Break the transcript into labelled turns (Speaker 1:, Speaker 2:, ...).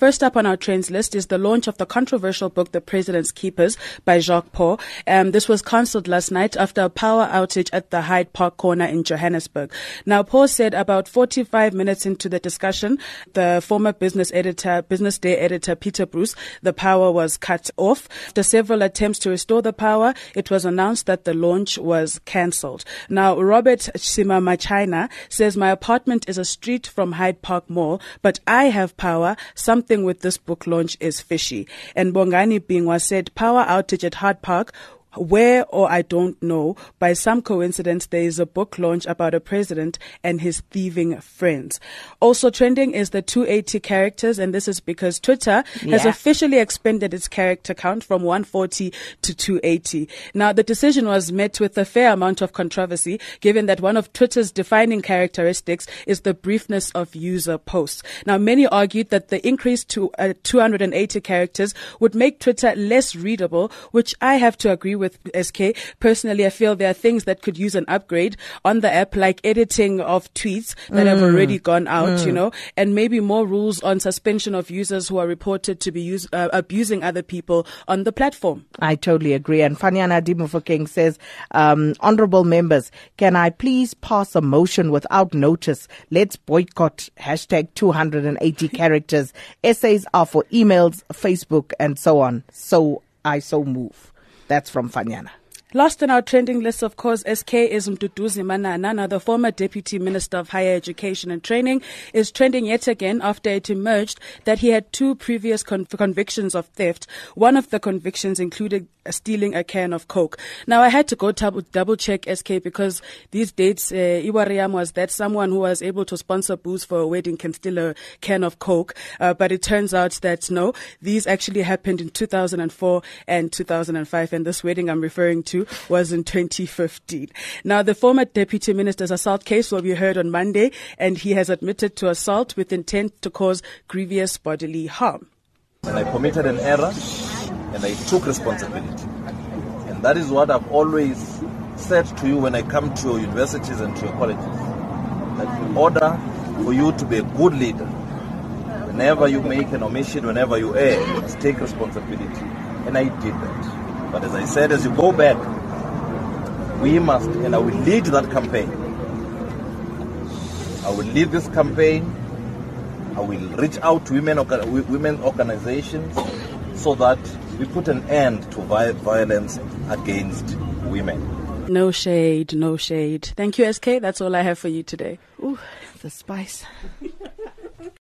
Speaker 1: First up on our trends list is the launch of the controversial book, The President's Keepers by Jacques Pauw. Um, this was cancelled last night after a power outage at the Hyde Park corner in Johannesburg. Now, Pauw said about 45 minutes into the discussion, the former business editor, Business Day editor Peter Bruce, the power was cut off. After several attempts to restore the power, it was announced that the launch was cancelled. Now, Robert Sima Machina says, My apartment is a street from Hyde Park Mall, but I have power. Something something with this book launch is fishy. And Bongani Bingwa said power outage at Hyde Park where or I don't know, by some coincidence, there is a book launch about a president and his thieving friends. Also trending is the 280 characters, and this is because Twitter yeah. has officially expanded its character count from 140 to 280. Now, the decision was met with a fair amount of controversy, given that one of Twitter's defining characteristics is the briefness of user posts. Now, many argued that the increase to uh, 280 characters would make Twitter less readable, which I have to agree with SK. Personally, I feel there are things that could use an upgrade on the app, like editing of tweets that mm. have already gone out, mm. you know, and maybe more rules on suspension of users who are reported to be use, uh, abusing other people on the platform.
Speaker 2: I totally agree. And Fanyana Dimufokeng says, um, honorable members, can I please pass a motion without notice? Let's boycott hashtag 280 characters. Essays are for emails, Facebook, and so on. So I so move. That's from Fanyana.
Speaker 1: Last on our trending list, of course, SK is Mduduzi Manana. Now, the former Deputy Minister of Higher Education and Training is trending yet again after it emerged that he had two previous con- convictions of theft. One of the convictions included stealing a can of Coke. Now, I had to go double, double check SK because these dates, uh, Iwariam was that someone who was able to sponsor booze for a wedding can steal a can of Coke. Uh, but it turns out that no, these actually happened in 2004 and 2005. And this wedding I'm referring was in 2015. Now, the former deputy minister's assault case will be heard on Monday, and he has admitted to assault with intent to cause grievous bodily harm.
Speaker 3: And I committed an error, and I took responsibility. And that is what I've always said to you when I come to your universities and to your colleges. That in order for you to be a good leader, whenever you make an omission, whenever you err, you must take responsibility. And I did that. But as I said, as you go back, we must, and I will lead that campaign. I will lead this campaign. I will reach out to women, women organizations so that we put an end to violence against women.
Speaker 1: No shade, no shade. Thank you, SK. That's all I have for you today.
Speaker 2: Ooh, the spice.